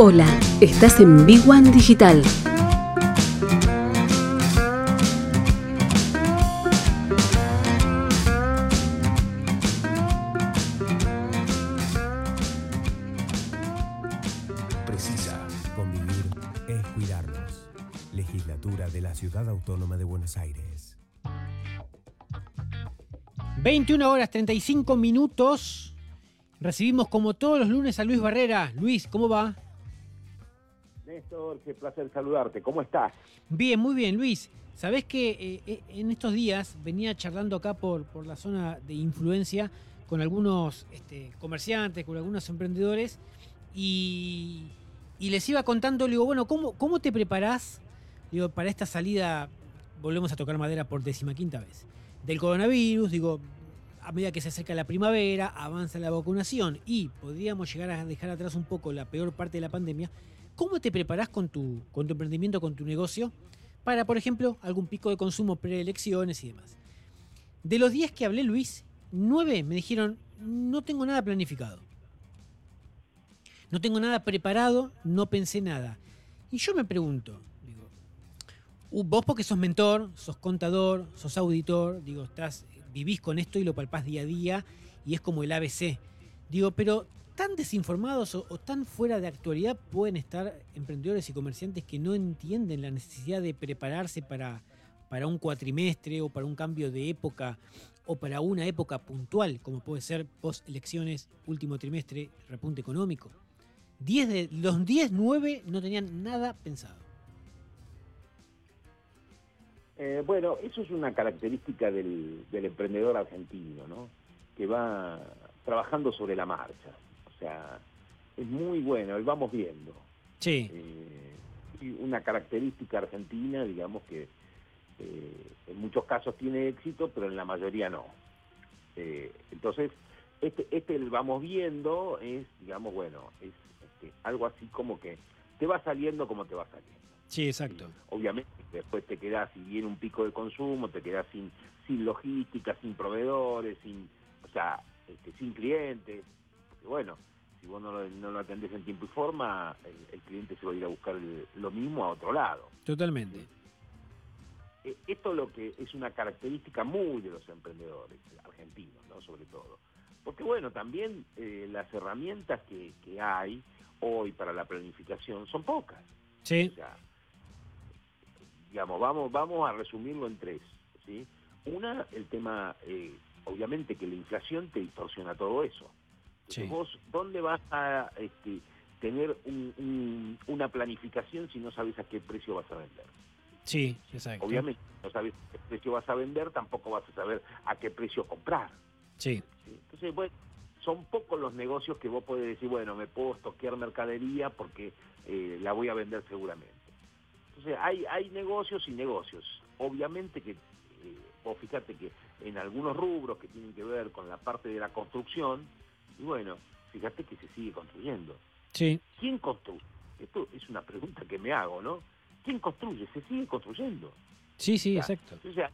Hola, estás en Big One Digital. Precisa, convivir es cuidarnos. Legislatura de la Ciudad Autónoma de Buenos Aires. 21 horas 35 minutos. Recibimos como todos los lunes a Luis Barrera. Luis, ¿cómo va? Néstor, qué placer saludarte. ¿Cómo estás? Bien, muy bien, Luis. Sabés que eh, eh, en estos días venía charlando acá por, por la zona de influencia con algunos este, comerciantes, con algunos emprendedores y, les iba contando, digo, bueno, ¿cómo, cómo te preparás digo, para esta salida? Volvemos a tocar madera por quinta vez. Del coronavirus, digo, a medida que se acerca la primavera, avanza la vacunación y podríamos llegar a dejar atrás un poco la peor parte de la pandemia. ¿Cómo te preparás con tu, emprendimiento, con tu negocio, para, por ejemplo, algún pico de consumo preelecciones y demás? De los días que hablé, Luis, nueve me dijeron, no tengo nada planificado. No tengo nada preparado, no pensé nada. Y yo me pregunto, digo, uh, vos porque sos mentor, sos contador, sos auditor, digo, estás, vivís con esto y lo palpás día a día y es como el ABC. Digo, pero tan desinformados o, tan fuera de actualidad pueden estar emprendedores y comerciantes que no entienden la necesidad de prepararse para, para un cuatrimestre o para un cambio de época o para una época puntual, como puede ser post elecciones, último trimestre, repunte económico. Diez de, los 10, 9 no tenían nada pensado. Eh, bueno, eso es una característica del, del, emprendedor argentino, ¿no? Que va trabajando sobre la marcha. O sea, es muy bueno, y vamos viendo. Sí. Eh, y una característica argentina, digamos que eh, en muchos casos tiene éxito, pero en la mayoría no. Eh, entonces, este, este el vamos viendo es, digamos, bueno, es este, algo así como que te va saliendo como te va saliendo. Sí, exacto. Y, obviamente, después te quedás, si viene un pico de consumo, te quedás sin, sin logística, sin proveedores, sin, o sea, este, sin clientes. Bueno, si vos no lo, no lo atendés en tiempo y forma, el, el, cliente se va a ir a buscar lo mismo a otro lado. Totalmente. ¿sí? Esto lo que es una característica muy de los emprendedores argentinos, ¿no? Sobre todo. Porque bueno, también eh, las herramientas que, que, hay hoy para la planificación son pocas. Sí. O sea, digamos, vamos, vamos a resumirlo en tres. ¿sí? Una, el tema, eh, obviamente que la inflación te distorsiona todo eso. Sí. Vos, ¿dónde vas a este, tener un, un, una planificación si no sabes a qué precio vas a vender? Sí, exacto. Obviamente, no sabes a qué precio vas a vender, tampoco vas a saber a qué precio comprar. Sí. ¿sí? Entonces, bueno, son pocos los negocios que vos podés decir, bueno, me puedo estoquear mercadería porque eh, la voy a vender seguramente. Entonces, hay, hay negocios y negocios. Obviamente que, eh, vos fíjate que en algunos rubros que tienen que ver con la parte de la construcción, y bueno, fíjate que se sigue construyendo. Sí. ¿Quién construye? Esto es una pregunta que me hago, ¿no? ¿Quién construye? Se sigue construyendo. Sí, sí, o sea, exacto. Entonces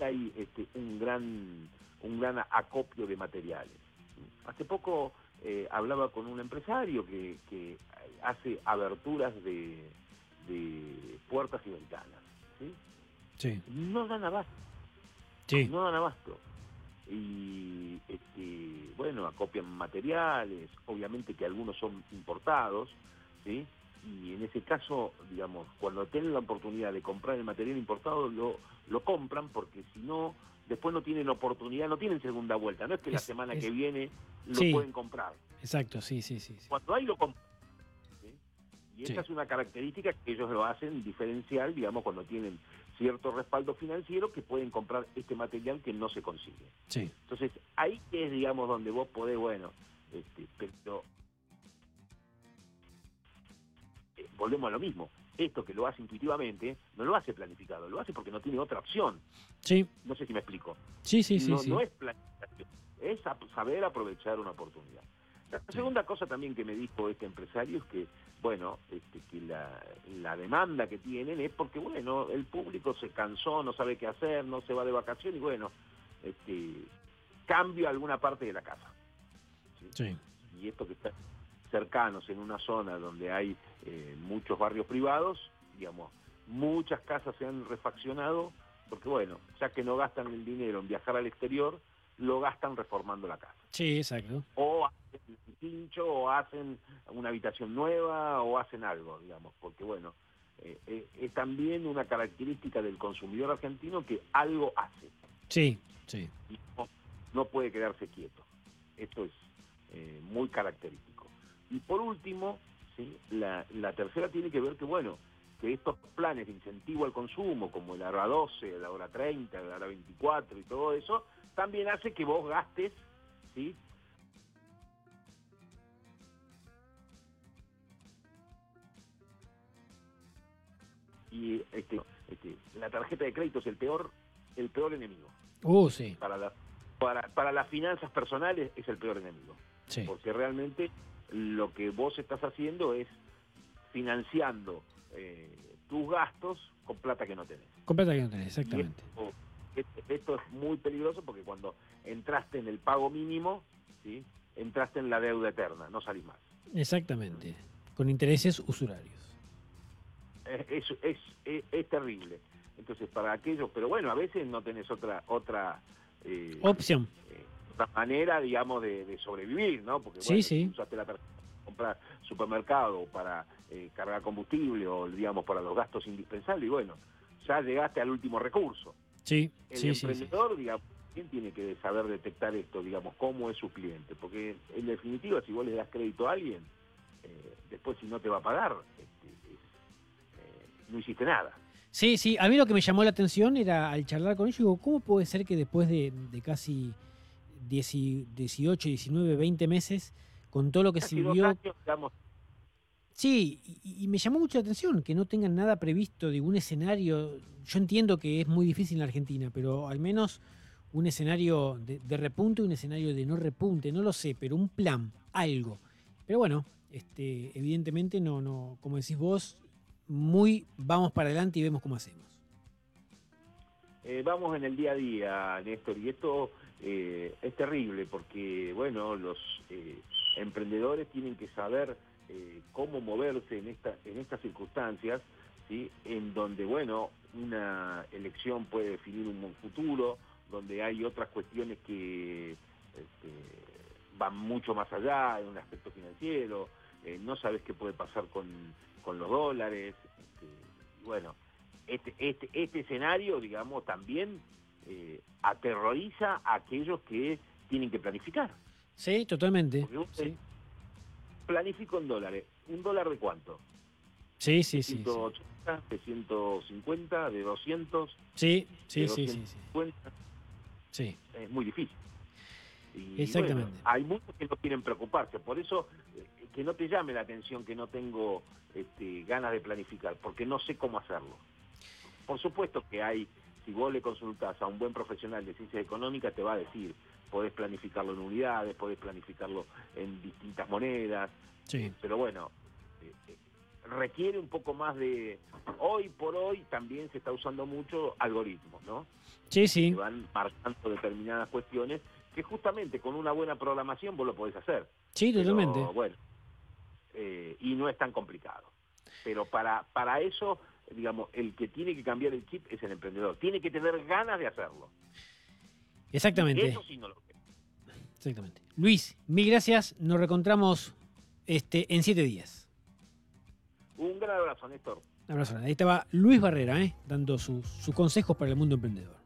hay este, un gran un gran acopio de materiales. Hace poco eh, hablaba con un empresario que, que hace aberturas de, de, puertas y ventanas. ¿sí? Sí. No dan abasto. Sí. No dan abasto. Y este, bueno, acopian materiales, obviamente que algunos son importados, ¿sí? y en ese caso, digamos, cuando tienen la oportunidad de comprar el material importado, lo, lo compran porque si no, después no tienen oportunidad, no tienen segunda vuelta. No es que es, la semana es, que viene lo sí, pueden comprar. Exacto, sí, sí, sí. sí. Cuando hay lo compran. ¿Sí? Y esa sí. es una característica que ellos lo hacen diferencial, digamos, cuando tienen cierto respaldo financiero que pueden comprar este material que no se consigue. Sí. Entonces, ahí es, digamos, donde vos podés, bueno, este, pero volvemos a lo mismo. Esto que lo hace intuitivamente, no lo hace planificado, lo hace porque no tiene otra opción. Sí. No sé si me explico. Sí, sí, sí. No, sí. no es planificación, es saber aprovechar una oportunidad. La segunda cosa también que me dijo este empresario es que, bueno, este, que la, la, demanda que tienen es porque, bueno, el público se cansó, no sabe qué hacer, no se va de vacaciones y, bueno, este, cambio alguna parte de la casa. ¿sí? sí. Y esto que está cercanos en una zona donde hay eh, muchos barrios privados, digamos, muchas casas se han refaccionado, porque bueno, ya que no gastan el dinero en viajar al exterior, lo gastan reformando la casa. Sí, exacto. O pincho, o hacen una habitación nueva, o hacen algo, digamos, porque bueno, eh, eh, es también una característica del consumidor argentino que algo hace. Sí, sí. Y no, no puede quedarse quieto. Esto es eh, muy característico. Y por último, ¿sí? la, la tercera tiene que ver que, bueno, que estos planes de incentivo al consumo, como el hora 12, la hora 30, la hora 24 y todo eso, también hace que vos gastes, ¿sí? Y este, este, la tarjeta de crédito es el peor, el peor enemigo. Uh, sí. Para, la, para, para las finanzas personales es el peor enemigo. Sí. Porque realmente lo que vos estás haciendo es financiando eh, tus gastos con plata que no tenés. Con plata que no tenés, exactamente. Esto, esto, es muy peligroso porque cuando entraste en el pago mínimo, ¿sí? entraste en la deuda eterna, no salís más. Exactamente. Con intereses usurarios. Es, es, es, es terrible. Entonces, para aquellos, pero bueno, a veces no tenés otra otra eh, opción. Eh, otra manera, digamos, de, de, sobrevivir, ¿no? Porque bueno, sí. usaste la tarjeta para comprar supermercado, para eh, cargar combustible o, digamos, para los gastos indispensables, y bueno, ya llegaste al último recurso. Sí, El sí, emprendedor, sí, digamos, ¿quién tiene que saber detectar esto, digamos, cómo es su cliente? Porque en definitiva, si vos le das crédito a alguien, eh, después si no te va a pagar, este, es, no hiciste nada. Sí, sí, a mí lo que me llamó la atención era al charlar con ellos, digo, ¿cómo puede ser que después de, de casi 10, 18, 19, 20 meses, con todo lo que Casi se dos vio... años, digamos, Sí, y, y me llamó mucho la atención que no tengan nada previsto de un escenario. Yo entiendo que es muy difícil en Argentina, pero al menos un escenario de, de repunte, un escenario de no repunte, no lo sé, pero un plan, algo. Pero bueno, este, evidentemente no, no, como decís vos, muy vamos para adelante y vemos cómo hacemos. eh, vamos en el día a día, Néstor, y esto eh, es terrible porque, bueno, los eh, emprendedores tienen que saber eh, cómo moverse en, esta, en estas circunstancias, ¿sí? en donde, bueno, una elección puede definir un futuro, donde hay otras cuestiones que este, van mucho más allá en un aspecto financiero, eh, no sabes qué puede pasar con, con los dólares, este, bueno, este, este, este escenario, digamos, también eh, aterroriza a aquellos que tienen que planificar. Sí, totalmente. Sí, Planifico en dólares. ¿Un dólar de cuánto? sí, sí. sí, sí. 180, de 150, de 200, Sí, sí, de sí, sí, sí. 250. Sí, Es muy difícil. Y, Exactamente. bueno, hay muchos que no quieren preocuparse. Por eso, eh, que no te llame la atención que no tengo este, ganas de planificar, porque no sé cómo hacerlo. Por supuesto que hay, si vos le consultás a un buen profesional de ciencias económicas, te va a decir, podés planificarlo en unidades, podés planificarlo en distintas monedas, sí. pero bueno, eh, eh, requiere un poco más de... Hoy por hoy también se está usando mucho algoritmos, ¿no? Sí, sí. Que van marcando determinadas cuestiones que justamente con una buena programación vos lo podés hacer. Sí, Pero, totalmente. bueno, eh, y no es tan complicado. Pero para, para eso, digamos, el que tiene que cambiar el chip es el emprendedor. Tiene que tener ganas de hacerlo. Exactamente. Eso sí no lo creo. Exactamente. Luis, mil gracias. Nos reencontramos este, en siete días. Un gran abrazo, Néstor. Un abrazo. Ahí estaba Luis Barrera, ¿eh? dando sus sus consejos para el mundo emprendedor.